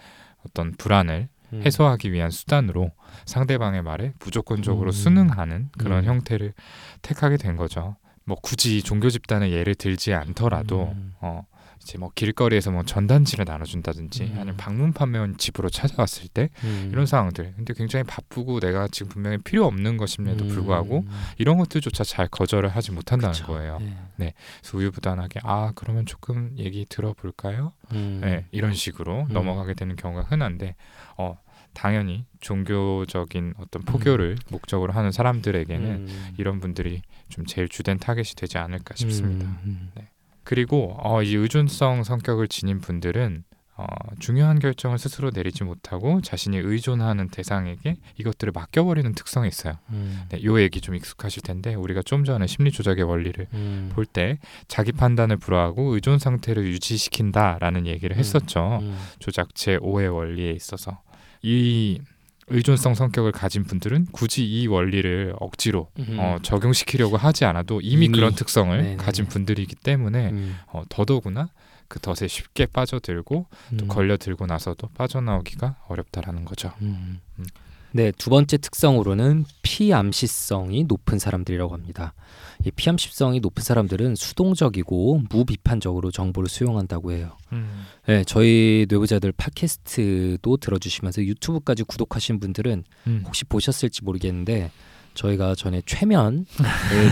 A: 어떤 불안을
B: 음.
A: 해소하기 위한 수단으로 상대방의 말에 무조건적으로
B: 음.
A: 순응하는 그런
B: 음.
A: 형태를 택하게 된 거죠. 뭐 굳이 종교 집단의 예를 들지 않더라도
B: 음.
A: 어 이제 뭐 길거리에서 뭐 전단지를 나눠준다든지
B: 음.
A: 아니면 방문 판매원 집으로 찾아왔을 때
B: 음.
A: 이런 상황들 근데 굉장히 바쁘고 내가 지금 분명히 필요 없는 것임에도
B: 음.
A: 불구하고 이런 것들조차 잘 거절을 하지 못한다는
B: 그쵸.
A: 거예요.
B: 네.
A: 그래서 우유부단하게 아 그러면 조금 얘기 들어볼까요?
B: 음.
A: 네, 이런 식으로
B: 음.
A: 넘어가게 되는 경우가 흔한데 어 당연히 종교적인 어떤 포교를 목적으로 하는 사람들에게는
B: 음.
A: 이런 분들이 좀 제일 주된 타겟이 되지 않을까 싶습니다.
B: 음.
A: 그리고 어, 이 의존성 성격을 지닌 분들은 어, 중요한 결정을 스스로 내리지 못하고 자신이 의존하는 대상에게 이것들을 맡겨버리는 특성이 있어요.
B: 음.
A: 네, 요 얘기 좀 익숙하실 텐데 우리가 좀 전에 심리 조작의 원리를
B: 음.
A: 볼때 자기 판단을 불허하고 의존 상태를 유지시킨다라는 얘기를
B: 음.
A: 했었죠.
B: 음.
A: 조작 제 5의 원리에 있어서 이 의존성 성격을 가진 분들은 굳이 이 원리를 억지로
B: 음.
A: 어, 적용시키려고 하지 않아도 이미,
B: 이미.
A: 그런 특성을
B: 네네네.
A: 가진 분들이기 때문에
B: 음.
A: 어, 더더구나 그 덫에 쉽게 빠져들고 또
B: 음.
A: 걸려들고 나서도 빠져나오기가 어렵다라는 거죠.
B: 네, 두 번째 특성으로는 피암시성이 높은 사람들이라고 합니다. 이 피암시성이 높은 사람들은 수동적이고 무비판적으로 정보를 수용한다고 해요.
A: 음.
B: 네, 저희 뇌부자들 팟캐스트도 들어주시면서 유튜브까지 구독하신 분들은
A: 음.
B: 혹시 보셨을지 모르겠는데 저희가 전에 최면을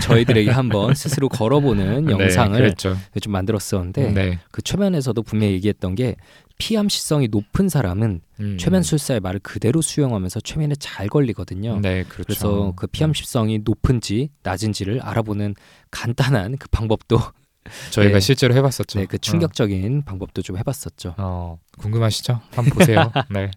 B: 저희들에게 한번 스스로 걸어보는 *laughs*
A: 네,
B: 영상을
A: 그랬죠.
B: 좀 만들었었는데
A: 네.
B: 그 최면에서도 분명히 얘기했던 게 피암시성이 높은 사람은
A: 음.
B: 최면 술사의 말을 그대로 수용하면서 최면에 잘 걸리거든요.
A: 네, 그렇죠.
B: 그래서 그 피암시성이 높은지 낮은지를 알아보는 간단한 그 방법도
A: 저희가
B: 네.
A: 실제로 해봤었죠.
B: 네, 그 충격적인 방법도 좀 해봤었죠.
A: 어, 어, 궁금하시죠? 한번 보세요. *laughs* 네.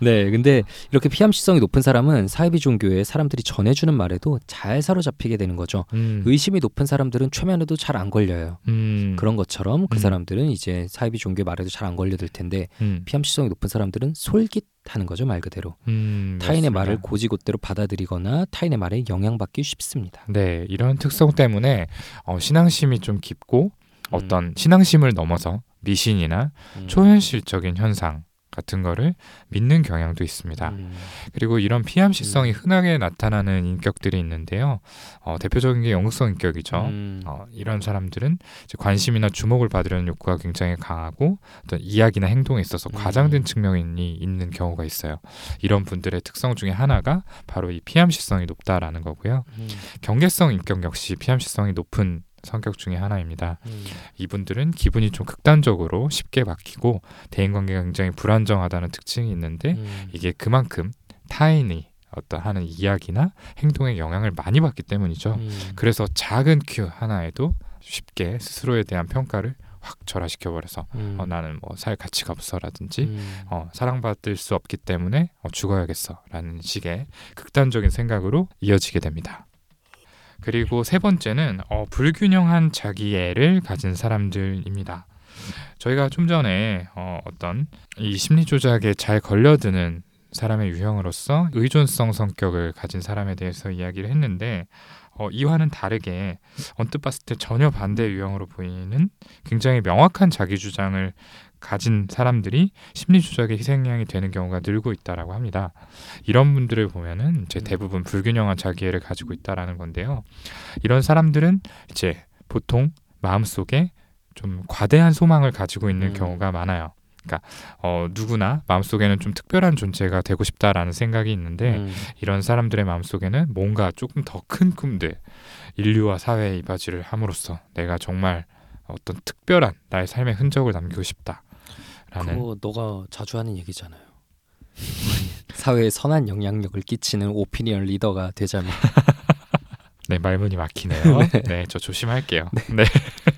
B: 네, 근데 이렇게 피암시성이 높은 사람은 사이비 종교에 사람들이 전해주는 말에도 잘 사로잡히게 되는 거죠.
A: 음.
B: 의심이 높은 사람들은 최면에도 잘 안 걸려요.
A: 음.
B: 그런 것처럼 그
A: 음.
B: 사람들은 이제 사이비 종교 말에도 잘 안 걸려들 텐데
A: 음.
B: 피암시성이 높은 사람들은 솔깃 하는 거죠 말 그대로.
A: 음,
B: 타인의
A: 맞습니다.
B: 말을 고지곳대로 받아들이거나 타인의 말에 영향받기 쉽습니다.
A: 네, 이런 특성 때문에 어, 신앙심이 좀 깊고 어떤 신앙심을 넘어서 미신이나
B: 음.
A: 초현실적인 현상 같은 거를 믿는 경향도 있습니다.
B: 음.
A: 그리고 이런 피암시성이 흔하게 나타나는 인격들이 있는데요. 어, 대표적인 게 영성 인격이죠.
B: 음.
A: 어, 이런 사람들은 관심이나 주목을 받으려는 욕구가 굉장히 강하고 어떤 이야기나 행동에 있어서
B: 음.
A: 과장된 측면이 있는 경우가 있어요. 이런 분들의 특성 중에 하나가 바로 이 피암시성이 높다라는 거고요.
B: 음.
A: 경계성 인격 역시 피암시성이 높은 성격 중에 하나입니다.
B: 음.
A: 이분들은 기분이 좀 극단적으로 쉽게 바뀌고 대인관계가 굉장히 불안정하다는 특징이 있는데
B: 음.
A: 이게 그만큼 타인이 어떤 하는 이야기나 행동에 영향을 많이 받기 때문이죠.
B: 음.
A: 그래서 작은 큐 하나에도 쉽게 스스로에 대한 평가를 확 절하시켜 버려서
B: 음.
A: 어, 나는 뭐 살 가치가 없어라든지
B: 음.
A: 어, 사랑받을 수 없기 때문에 어, 죽어야겠어라는 식의 극단적인 생각으로 이어지게 됩니다. 그리고 세 번째는 어, 불균형한 자기애를 가진 사람들입니다. 저희가 좀 전에 어, 어떤 이 심리 조작에 잘 걸려드는 사람의 유형으로서 의존성 성격을 가진 사람에 대해서 이야기를 했는데 어, 이와는 다르게 언뜻 봤을 때 전혀 반대 유형으로 보이는 굉장히 명확한 자기 주장을 가진 사람들이 심리 조작의 희생양이 되는 경우가 늘고 있다라고 합니다. 이런 분들을 보면은 이제
B: 음.
A: 대부분 불균형한 자기애를 가지고 있다라는 건데요. 이런 사람들은 이제 보통 마음속에 좀 과대한 소망을 가지고 있는
B: 음.
A: 경우가 많아요. 그러니까 어, 누구나 마음속에는 좀 특별한 존재가 되고 싶다라는 생각이 있는데
B: 음.
A: 이런 사람들의 마음속에는 뭔가 조금 더 큰 꿈들, 인류와 사회에 이바지를 함으로써 내가 정말 어떤 특별한 나의 삶의 흔적을 남기고 싶다라는
B: 그거 너가 자주 하는 얘기잖아요. *laughs* 사회에 선한 영향력을 끼치는 오피니언 리더가 되자면 *laughs*
A: 네 말문이 막히네요. *laughs* 네, 저 조심할게요. 네.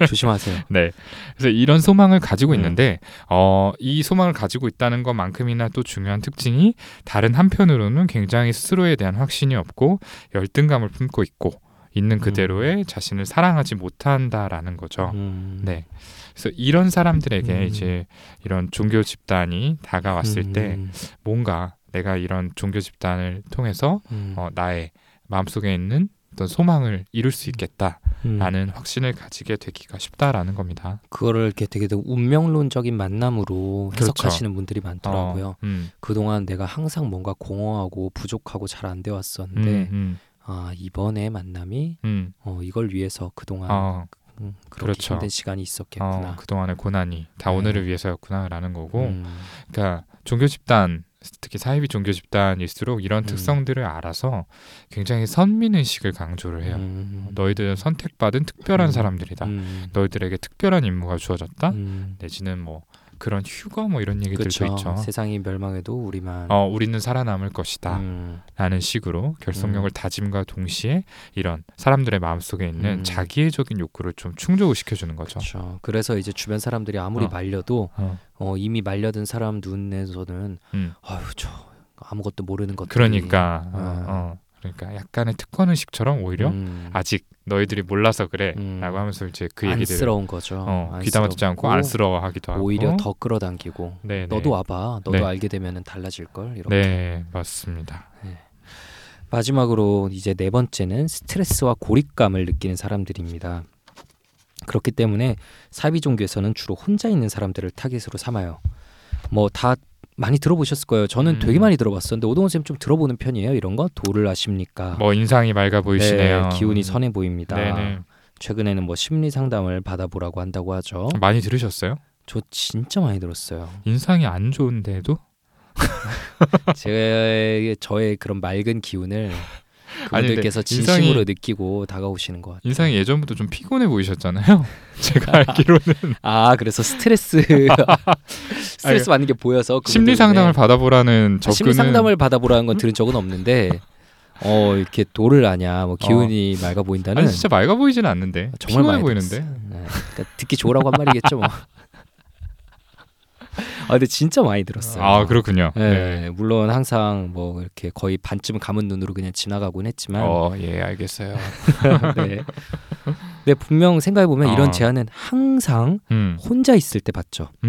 B: 조심하세요.
A: 네. 그래서 이런 소망을 가지고
B: 음.
A: 있는데 어, 이 소망을 가지고 있다는 것만큼이나 또 중요한 특징이 다른 한편으로는 굉장히 스스로에 대한 확신이 없고 열등감을 품고 있고 있는
B: 음.
A: 그대로의 자신을 사랑하지 못한다라는 거죠.
B: 음.
A: 네. 그래서 이런 사람들에게
B: 음.
A: 이제 이런 종교 집단이 다가왔을 때
B: 음.
A: 뭔가 내가 이런 종교 집단을 통해서
B: 음.
A: 어, 나의 마음속에 있는 어떤 소망을 이룰 수 있겠다라는
B: 음.
A: 확신을 가지게 되기가 쉽다라는 겁니다.
B: 그거를 이렇게 되게 운명론적인 만남으로
A: 그렇죠.
B: 해석하시는 분들이 많더라고요.
A: 어, 음,
B: 그동안 내가 항상 뭔가 공허하고 부족하고 잘안돼
A: 음, 음,
B: 아 이번에 만남이
A: 음,
B: 어, 이걸 위해서 그동안
A: 어,
B: 음, 그렇게
A: 그렇죠.
B: 힘든 시간이 있었겠구나.
A: 어, 그동안의 고난이 다
B: 네.
A: 오늘을 위해서였구나라는 거고,
B: 음,
A: 그러니까 종교 집단 특히 사이비 종교 집단일수록 이런
B: 음.
A: 특성들을 알아서 굉장히 선민 의식을 강조를 해요.
B: 음,
A: 너희들은 선택받은 특별한
B: 음.
A: 사람들이다.
B: 음,
A: 너희들에게 특별한 임무가 주어졌다.
B: 음,
A: 내지는 뭐 그런 휴거 뭐 이런 얘기들도
B: 그쵸.
A: 있죠.
B: 세상이 멸망해도 우리만.
A: 어, 우리는 살아남을 것이다.
B: 음,
A: 라는 식으로 결속력을 다짐과 동시에 이런 사람들의 마음속에 있는
B: 음.
A: 자기애적인 욕구를 좀 충족을 시켜주는 거죠.
B: 그렇죠. 그래서 이제 주변 사람들이 아무리
A: 어.
B: 말려도
A: 어,
B: 어, 이미 말려든 사람 눈에서는
A: 음.
B: 아유 저 아무것도 모르는 것들.
A: 그러니까 어,
B: 어.
A: 어, 그러니까 약간의 특권 의식처럼 오히려
B: 음,
A: 아직 너희들이 몰라서 그래라고
B: 음.
A: 하면서 이제 그 얘기들을
B: 안쓰러운 거죠.
A: 어, 귀담아 듣지 않고 안쓰러워하기도 하고
B: 오히려 더 끌어당기고
A: 네, 네.
B: 너도 와봐. 너도
A: 네.
B: 알게 되면은 달라질 걸. 이렇게.
A: 네 맞습니다.
B: 마지막으로 이제 네 번째는 스트레스와 고립감을 느끼는 사람들입니다. 그렇기 때문에 사이비 종교에서는 주로 혼자 있는 사람들을 타깃으로 삼아요. 뭐다 많이 들어보셨을 거예요. 저는
A: 음.
B: 되게 많이 들어봤었는데 오동원 쌤좀 들어보는 편이에요. 이런 거 도를 아십니까?
A: 뭐 인상이 맑아 보이시네요.
B: 네, 기운이 선해 보입니다.
A: 네네.
B: 최근에는 뭐 심리 상담을 받아보라고 한다고 하죠.
A: 많이 들으셨어요?
B: 저 진짜 많이 들었어요.
A: 인상이 안 좋은데도 *laughs*
B: 제 저의 그런 맑은 기운을 그분들께서
A: 인상이-
B: 진심으로 느끼고 다가오시는 것 같아요.
A: 인상이 예전부터 좀 피곤해 보이셨잖아요. *laughs* 제가 알기로는
B: 아 그래서 스트레스 *laughs* 스트레스 받는 게 보여서
A: 심리. 상담을 받아보라는
B: 아,
A: 접근은
B: 심리 상담을 받아보라는 건 들은 적은 없는데 어 이렇게 도를 아냐 뭐 기운이 맑아 보인다는
A: 아니 진짜 맑아 보이지는 않는데
B: 정말
A: 피곤해 보이는데.
B: 네, 그러니까 듣기 좋으라고 한 말이겠죠 뭐. *laughs* *laughs* 아 근데 진짜 많이 들었어요.
A: 아 그렇군요.
B: 네,
A: 네.
B: 물론 항상 뭐 이렇게 거의 반쯤 감은 눈으로 그냥 지나가곤 했지만
A: 어, 예, 알겠어요. *laughs*
B: 네. 근데 분명 생각해 보면
A: 어.
B: 이런 제안은 항상
A: 음,
B: 혼자 있을 때 받죠.
A: 음,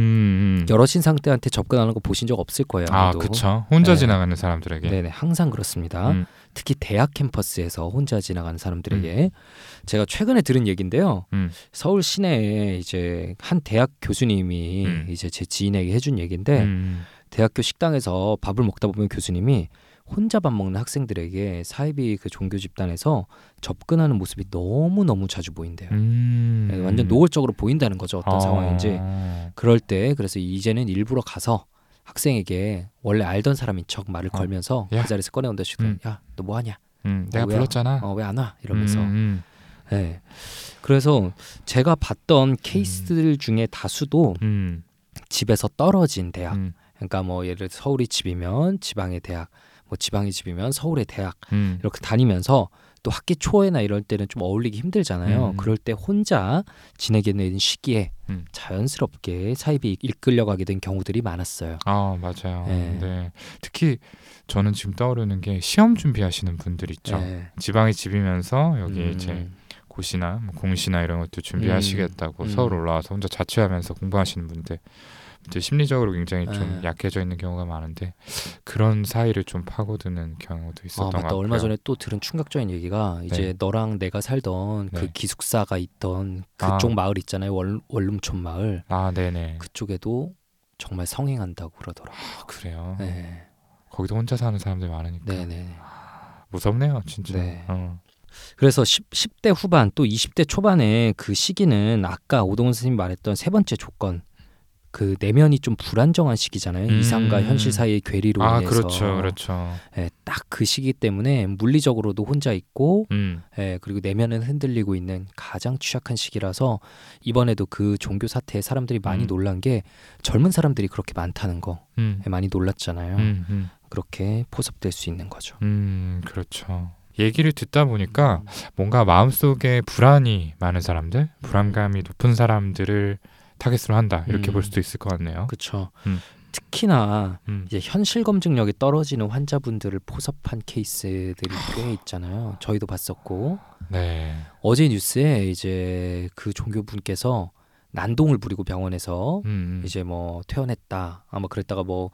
A: 음.
B: 여럿인 상태한테 접근하는 거 보신 적 없을 거예요.
A: 아. 그쵸. 혼자
B: 네.
A: 지나가는 사람들에게.
B: 네네 항상 그렇습니다.
A: 음,
B: 특히 대학 캠퍼스에서 혼자 지나가는 사람들에게 제가 최근에 들은 얘긴데요.
A: 음.
B: 서울 시내에 이제 한 대학 교수님이
A: 음.
B: 이제 제 지인에게 해준 얘긴데
A: 음,
B: 대학교 식당에서 밥을 먹다 보면 교수님이 혼자 밥 먹는 학생들에게 사이비 그 종교 집단에서 접근하는 모습이 너무 너무 자주 보인대요.
A: 음.
B: 네, 완전 노골적으로 보인다는 거죠. 어떤
A: 어.
B: 상황인지. 그럴 때 그래서 이제는 일부러 가서 학생에게 원래 알던 사람인 척 말을
A: 어.
B: 걸면서
A: 야.
B: 그 자리에서 꺼내온다 싶다.
A: 음.
B: 야, 너 뭐 하냐?
A: 음, 내가
B: 어, 왜-
A: 불렀잖아.
B: 어, 왜 안 와? 이러면서.
A: 음, 음,
B: 네. 그래서 제가 봤던 케이스들 중에 다수도
A: 음,
B: 집에서 떨어진 대학.
A: 음,
B: 그러니까 뭐 예를 들어 서울이 집이면 지방의 대학, 뭐 지방이 집이면 서울의 대학
A: 음.
B: 이렇게 다니면서 또 학기 초에나 이럴 때는 좀 어울리기 힘들잖아요.
A: 음.
B: 그럴 때 혼자 지내게 되는 시기에
A: 음.
B: 자연스럽게 사입이 이끌려가게 된 경우들이 많았어요.
A: 아 맞아요.
B: 네.
A: 네. 특히 저는 지금 떠오르는 게 시험 준비하시는 분들 있죠.
B: 네.
A: 지방에 집이면서 여기
B: 음,
A: 이제 고시나 뭐 공시나 이런 것도 준비하시겠다고
B: 음.
A: 서울 올라와서 혼자 자취하면서 공부하시는 분들 이제 심리적으로 굉장히 좀
B: 네.
A: 약해져 있는 경우가 많은데 그런 사이를 좀 파고드는 경우도
B: 아
A: 있었던 것
B: 맞다.
A: 같고요.
B: 얼마 전에 또 들은 충격적인 얘기가 이제 너랑 내가 살던 그
A: 네.
B: 기숙사가 있던
A: 아.
B: 그쪽 마을 있잖아요. 월, 원룸촌 마을
A: 아 네네
B: 그쪽에도 정말 성행한다고 그러더라고요.
A: 아, 그래요.
B: 네,
A: 거기도 혼자 사는 사람들 많으니까
B: 네, 네.
A: 무섭네요 진짜.
B: 네.
A: 어.
B: 그래서 10, 10대 후반 또 20대 초반에 그 시기는 아까 오동훈 선생님 말했던 세 번째 조건 그 내면이 좀 불안정한 시기잖아요.
A: 음.
B: 이상과 현실 사이의 괴리로
A: 아
B: 인해서
A: 그렇죠 그렇죠.
B: 예, 딱 그 시기 때문에 물리적으로도 혼자 있고
A: 음.
B: 예, 그리고 내면은 흔들리고 있는 가장 취약한 시기라서 이번에도 그 종교 사태에 사람들이 많이
A: 음.
B: 놀란 게 젊은 사람들이 그렇게 많다는 거
A: 음.
B: 예, 많이 놀랐잖아요.
A: 음. 음.
B: 그렇게 포섭될 수 있는 거죠.
A: 음, 그렇죠. 얘기를 듣다 보니까 뭔가 마음속에 불안이 많은 사람들, 불안감이 높은 사람들을 타겟으로 한다. 이렇게
B: 음.
A: 볼 수도 있을 것 같네요.
B: 그렇죠.
A: 음.
B: 특히나
A: 음.
B: 이제 현실 검증력이 떨어지는 환자분들을 포섭한 케이스들이 꽤 있잖아요. 저희도 봤었고
A: 네.
B: 어제 뉴스에 이제 그 종교분께서 난동을 부리고 병원에서
A: 음, 음.
B: 이제 뭐 퇴원했다. 아마 그랬다가 뭐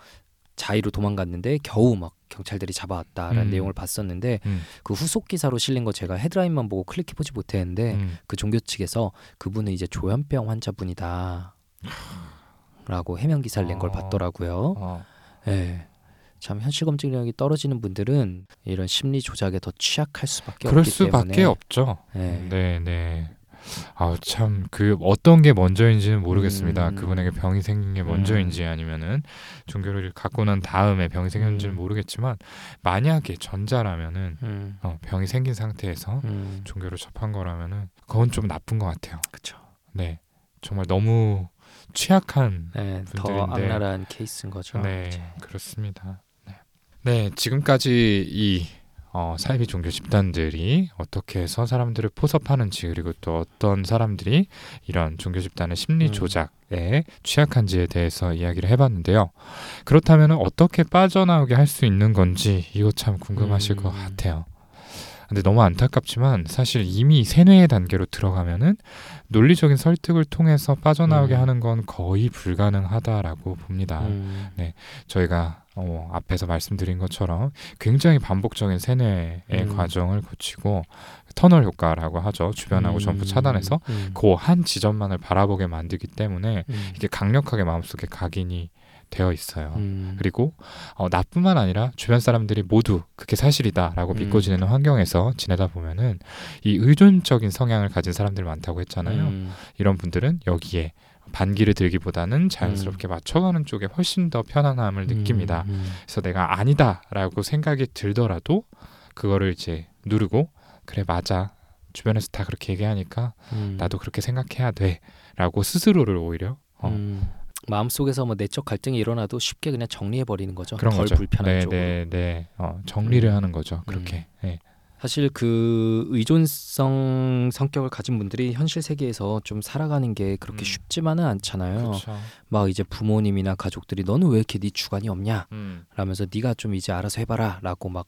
B: 자의로 도망갔는데 겨우 막 경찰들이 잡아왔다라는
A: 음.
B: 내용을 봤었는데
A: 음.
B: 그 후속 기사로 실린 거 제가 헤드라인만 보고 클릭해 보지 못했는데
A: 음.
B: 그 종교 측에서 그분은 이제 조현병 환자분이다. 라고 해명 기사를 낸걸
A: 어.
B: 봤더라고요.
A: 어.
B: 예. 참 현실 검증력이 떨어지는 분들은 이런 심리 조작에 더 취약할 수밖에
A: 그럴
B: 없기
A: 수밖에
B: 때문에
A: 없죠.
B: 네.
A: 네, 네. 아참 그 어떤 게 먼저인지는 모르겠습니다.
B: 음.
A: 그분에게 병이 생긴 게 먼저인지 아니면은 종교를 갖고 난 다음에 병이 생겼는지는
B: 음.
A: 모르겠지만 만약에 전자라면은
B: 음,
A: 어, 병이 생긴 상태에서
B: 음,
A: 종교를 접한 거라면은 그건 좀 나쁜 것 같아요.
B: 그렇죠.
A: 네, 정말 너무 취약한
B: 네, 더
A: 분들인데.
B: 악랄한 케이스인 거죠.
A: 네. 그렇습니다. 네, 네 지금까지 이 어, 사이비 종교 집단들이 어떻게 해서 사람들을 포섭하는지 그리고 또 어떤 사람들이 이런 종교 집단의 심리
B: 음.
A: 조작에 취약한지에 대해서 이야기를 해봤는데요. 그렇다면 어떻게 빠져나오게 할 수 있는 건지 이거 참 궁금하실
B: 음.
A: 것 같아요. 근데 너무 안타깝지만 사실 이미 세뇌의 단계로 들어가면은 논리적인 설득을 통해서 빠져나오게
B: 음.
A: 하는 건 거의 불가능하다라고 봅니다.
B: 음,
A: 저희가 어, 앞에서 말씀드린 것처럼 굉장히 반복적인 세뇌의
B: 음.
A: 과정을 거치고 터널 효과라고 하죠. 주변하고
B: 음,
A: 전부 차단해서
B: 음,
A: 그한 지점만을 바라보게 만들기 때문에
B: 음,
A: 이게 강력하게 마음속에 각인이 되어 있어요.
B: 음,
A: 그리고 어, 나뿐만 아니라 주변 사람들이 모두 그게 사실이다라고
B: 음.
A: 믿고 지내는 환경에서 지내다 보면은 이 의존적인 성향을 가진 사람들 많다고 했잖아요.
B: 음,
A: 이런 분들은 여기에 반기를 들기보다는 자연스럽게 맞춰가는 쪽에 훨씬 더 편안함을 느낍니다.
B: 음, 음,
A: 그래서 내가 아니다라고 생각이 들더라도 그거를 이제 누르고 그래 맞아 주변에서 다 그렇게 얘기하니까
B: 음,
A: 나도 그렇게 생각해야 돼라고 스스로를 오히려 어,
B: 음, 마음속에서 뭐 내적 갈등이 일어나도 쉽게 그냥 정리해 버리는 거죠.
A: 그런
B: 덜
A: 거죠.
B: 불편한
A: 네,
B: 쪽으로.
A: 네, 네. 어, 정리를
B: 음.
A: 하는 거죠. 그렇게. 네.
B: 사실 그 의존성 성격을 가진 분들이 현실 세계에서 좀 살아가는 게 그렇게
A: 음.
B: 쉽지만은 않잖아요.
A: 그렇죠.
B: 막 이제 부모님이나 가족들이 너는 왜 이렇게 네 주관이 없냐?
A: 음,
B: 라면서 네가 좀 이제 알아서 해봐라라고 막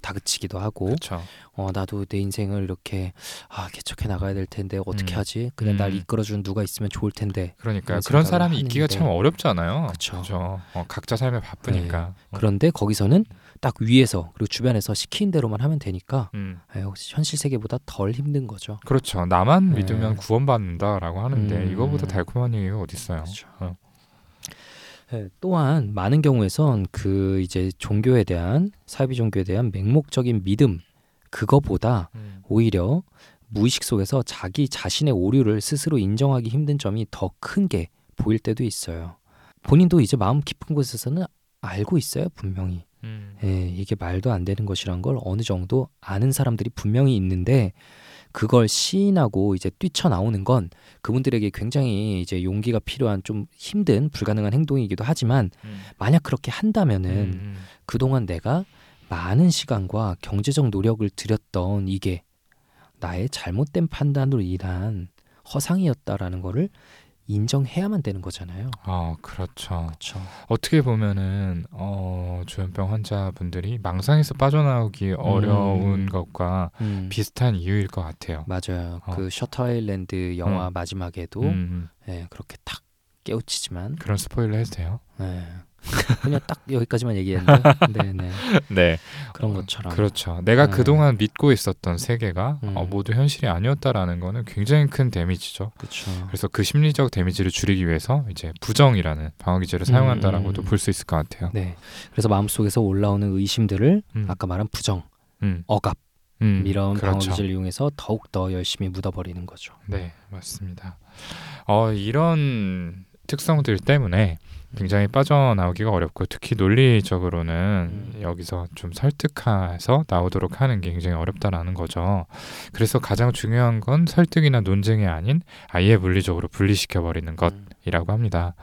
B: 다그치기도 하고
A: 그렇죠.
B: 어 나도 내 인생을 이렇게 아 개척해 나가야 될 텐데 어떻게
A: 음.
B: 하지? 그냥 날
A: 음.
B: 이끌어주는 누가 있으면 좋을 텐데
A: 그러니까
B: 그런
A: 사람이 있기가. 참 어렵잖아요.
B: 그쵸.
A: 그죠. 어, 각자 삶에 바쁘니까. 어,
B: 그런데 거기서는 딱 위에서 그리고 주변에서 시킨 대로만 하면 되니까
A: 음.
B: 에, 현실 세계보다 덜 힘든 거죠.
A: 그렇죠. 나만
B: 네.
A: 믿으면 구원받는다라고 하는데
B: 음.
A: 이거보다 달콤한 얘기가 어디 있어요?
B: 그렇죠.
A: 어.
B: 예, 또한 많은 경우에선 그 이제 종교에 대한 사이비 종교에 대한 맹목적인 믿음 그거보다
A: 음.
B: 오히려 무의식 속에서 자기 자신의 오류를 스스로 인정하기 힘든 점이 더 큰 게 보일 때도 있어요. 본인도 이제 마음 깊은 곳에서는 알고 있어요, 분명히.
A: 음.
B: 예, 이게 말도 안 되는 것이란 걸 어느 정도 아는 사람들이 분명히 있는데 그걸 시인하고 이제 뛰쳐나오는 건 그분들에게 굉장히 이제 용기가 필요한 좀 힘든 불가능한 행동이기도 하지만
A: 음.
B: 만약 그렇게 한다면은
A: 음.
B: 그동안 내가 많은 시간과 경제적 노력을 들였던 이게 나의 잘못된 판단으로 인한 허상이었다라는 거를 인정해야만 되는 거잖아요.
A: 아 그렇죠.
B: 그렇죠.
A: 어떻게 보면은 어, 조현병 환자분들이 망상에서 빠져나오기 어려운 것과
B: 음,
A: 비슷한 이유일 것 같아요.
B: 맞아요.
A: 어.
B: 그 셔터 아일랜드 영화 마지막에도
A: 음,
B: 예, 그렇게 탁 깨우치지만
A: 그런 스포일러 해도 돼요?
B: 예, 그냥 딱 여기까지만 얘기했는데 네네 *laughs*
A: 네,
B: 그런
A: 어,
B: 것처럼
A: 그렇죠. 내가
B: 네.
A: 그동안 믿고 있었던 세계가
B: 음.
A: 어, 모두 현실이 아니었다라는 거는 굉장히 큰 데미지죠.
B: 그렇죠.
A: 그래서 그 심리적 데미지를 줄이기 위해서 이제 부정이라는 방어 기제를 사용한다라고도
B: 음.
A: 볼수 있을 것 같아요.
B: 네. 그래서 마음속에서 올라오는 의심들을
A: 음,
B: 아까 말한 부정,
A: 음,
B: 억압
A: 음,
B: 이런
A: 그렇죠.
B: 기제를 이용해서 더욱 더 열심히 묻어버리는 거죠.
A: 네, 맞습니다. 어, 이런 특성들 때문에 굉장히 빠져나오기가 어렵고 특히 논리적으로는
B: 음.
A: 여기서 좀 설득해서 나오도록 하는 게 굉장히 어렵다라는 거죠. 그래서 가장 중요한 건 설득이나 논쟁이 아닌 아예 물리적으로 분리시켜 버리는
B: 음.
A: 것이라고 합니다.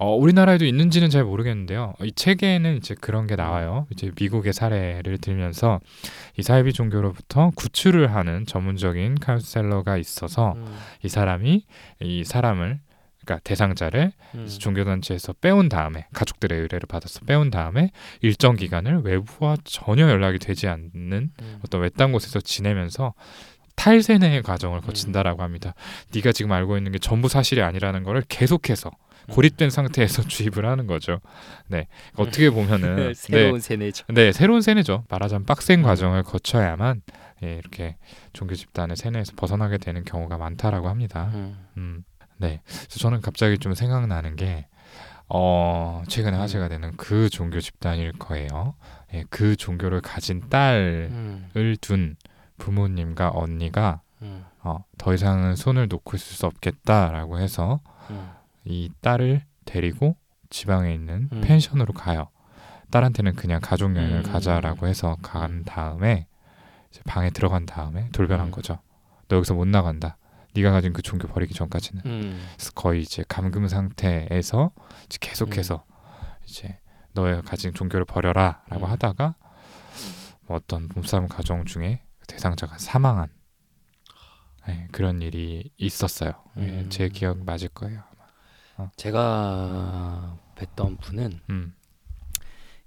A: 어, 우리나라에도 있는지는 잘 모르겠는데요. 이 책에는 이제 그런 게 나와요. 이제 미국의 사례를 들면서 이 사이비 종교로부터 구출을 하는 전문적인 카운셀러가 있어서
B: 음.
A: 이 사람이 이 사람을 그러니까 대상자를
B: 음.
A: 종교단체에서 빼온 다음에 가족들의 의뢰를 받아서 빼온 다음에 일정 기간을 외부와 전혀 연락이 되지 않는
B: 음.
A: 어떤 외딴 곳에서 지내면서 탈세뇌의 과정을
B: 음.
A: 거친다라고 합니다. 네가 지금 알고 있는 게 전부 사실이 아니라는 거를 계속해서 고립된 상태에서 *laughs* 주입을 하는 거죠. 네, 어떻게 보면은 네,
B: 음. 새로운 세뇌죠.
A: 네, 새로운 세뇌죠. 말하자면 빡센
B: 음.
A: 과정을 거쳐야만 예, 이렇게 종교 집단의 세뇌에서 벗어나게 되는 경우가 많다라고 합니다.
B: 음.
A: 음, 네. 그래서 저는 갑자기 좀 생각나는 게 어, 최근에
B: 음.
A: 화제가 되는 그 종교 집단일 거예요. 예, 그 종교를 가진 딸을
B: 음,
A: 둔 부모님과 언니가
B: 음,
A: 어, 더 이상은 손을 놓고 있을 수 없겠다라고 해서
B: 음,
A: 이 딸을 데리고 지방에 있는
B: 음.
A: 펜션으로 가요. 딸한테는 그냥 가족 여행을
B: 음.
A: 가자라고 해서 간 다음에 이제 방에 들어간 다음에 돌변한
B: 음.
A: 거죠. 너 여기서 못 나간다. 네가 가진 그 종교 버리기 전까지는.
B: 음,
A: 거의 이제 감금 상태에서 이제 계속해서 이제 너의 가진 종교를 버려라라고
B: 음.
A: 하다가 뭐 어떤 몸싸움 가정 중에 대상자가 사망한 네, 그런 일이 있었어요. 예,
B: 음.
A: 제 기억 맞을 거예요.
B: 제가 뵀던 분은
A: 음,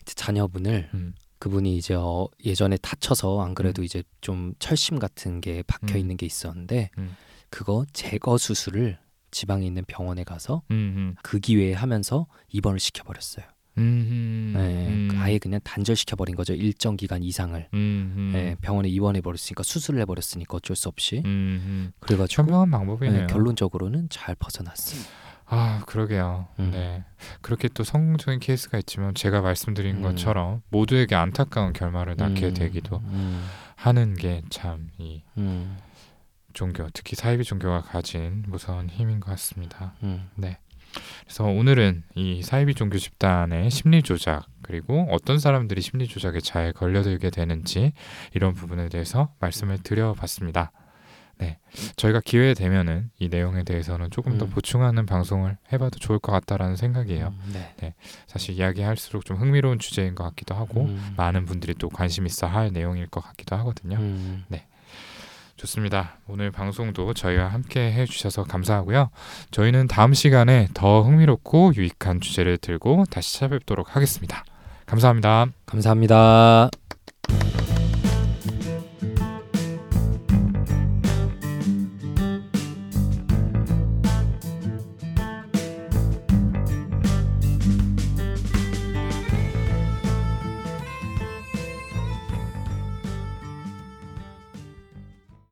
B: 이제 자녀분을
A: 음,
B: 그분이 이제 어, 예전에 다쳐서 안 그래도 이제 좀 철심 같은 게 박혀
A: 음.
B: 있는 게 있었는데
A: 음.
B: 그거 제거 수술을 지방에 있는 병원에 가서
A: 음,
B: 그 기회에 하면서 입원을 시켜버렸어요.
A: 음,
B: 네,
A: 음,
B: 그 아예 그냥 단절시켜버린 거죠. 일정 기간 이상을. 네, 병원에 입원해 버렸으니까 수술을 해버렸으니까 어쩔 수 없이.
A: 음, 음.
B: 그래가지고
A: 현명한
B: 네,
A: 방법이네요.
B: 결론적으로는 잘 벗어났어요.
A: 아, 그러게요.
B: 음.
A: 네. 그렇게 또 성공적인 케이스가 있지만 제가 말씀드린
B: 음.
A: 것처럼 모두에게 안타까운 결말을 낳게
B: 음,
A: 되기도
B: 음,
A: 하는 게 참이
B: 음,
A: 종교, 특히 사이비 종교가 가진 무서운 힘인 것 같습니다.
B: 음,
A: 그래서 오늘은 이 사이비 종교 집단의 심리 조작 그리고 어떤 사람들이 심리 조작에 잘 걸려들게 되는지 이런 부분에 대해서 말씀을 드려봤습니다. 네, 저희가 기회 되면은 이 내용에 대해서는 조금 더
B: 음.
A: 보충하는 방송을 해봐도 좋을 것 같다라는 생각이에요.
B: 음, 네.
A: 사실 이야기할수록 좀 흥미로운 주제인 것 같기도 하고
B: 음,
A: 많은 분들이 또 관심 있어 할 내용일 것 같기도 하거든요.
B: 음,
A: 좋습니다. 오늘 방송도 저희와 함께 해주셔서 감사하고요. 저희는 다음 시간에 더 흥미롭고 유익한 주제를 들고 다시 찾아뵙도록 하겠습니다. 감사합니다.
B: 감사합니다.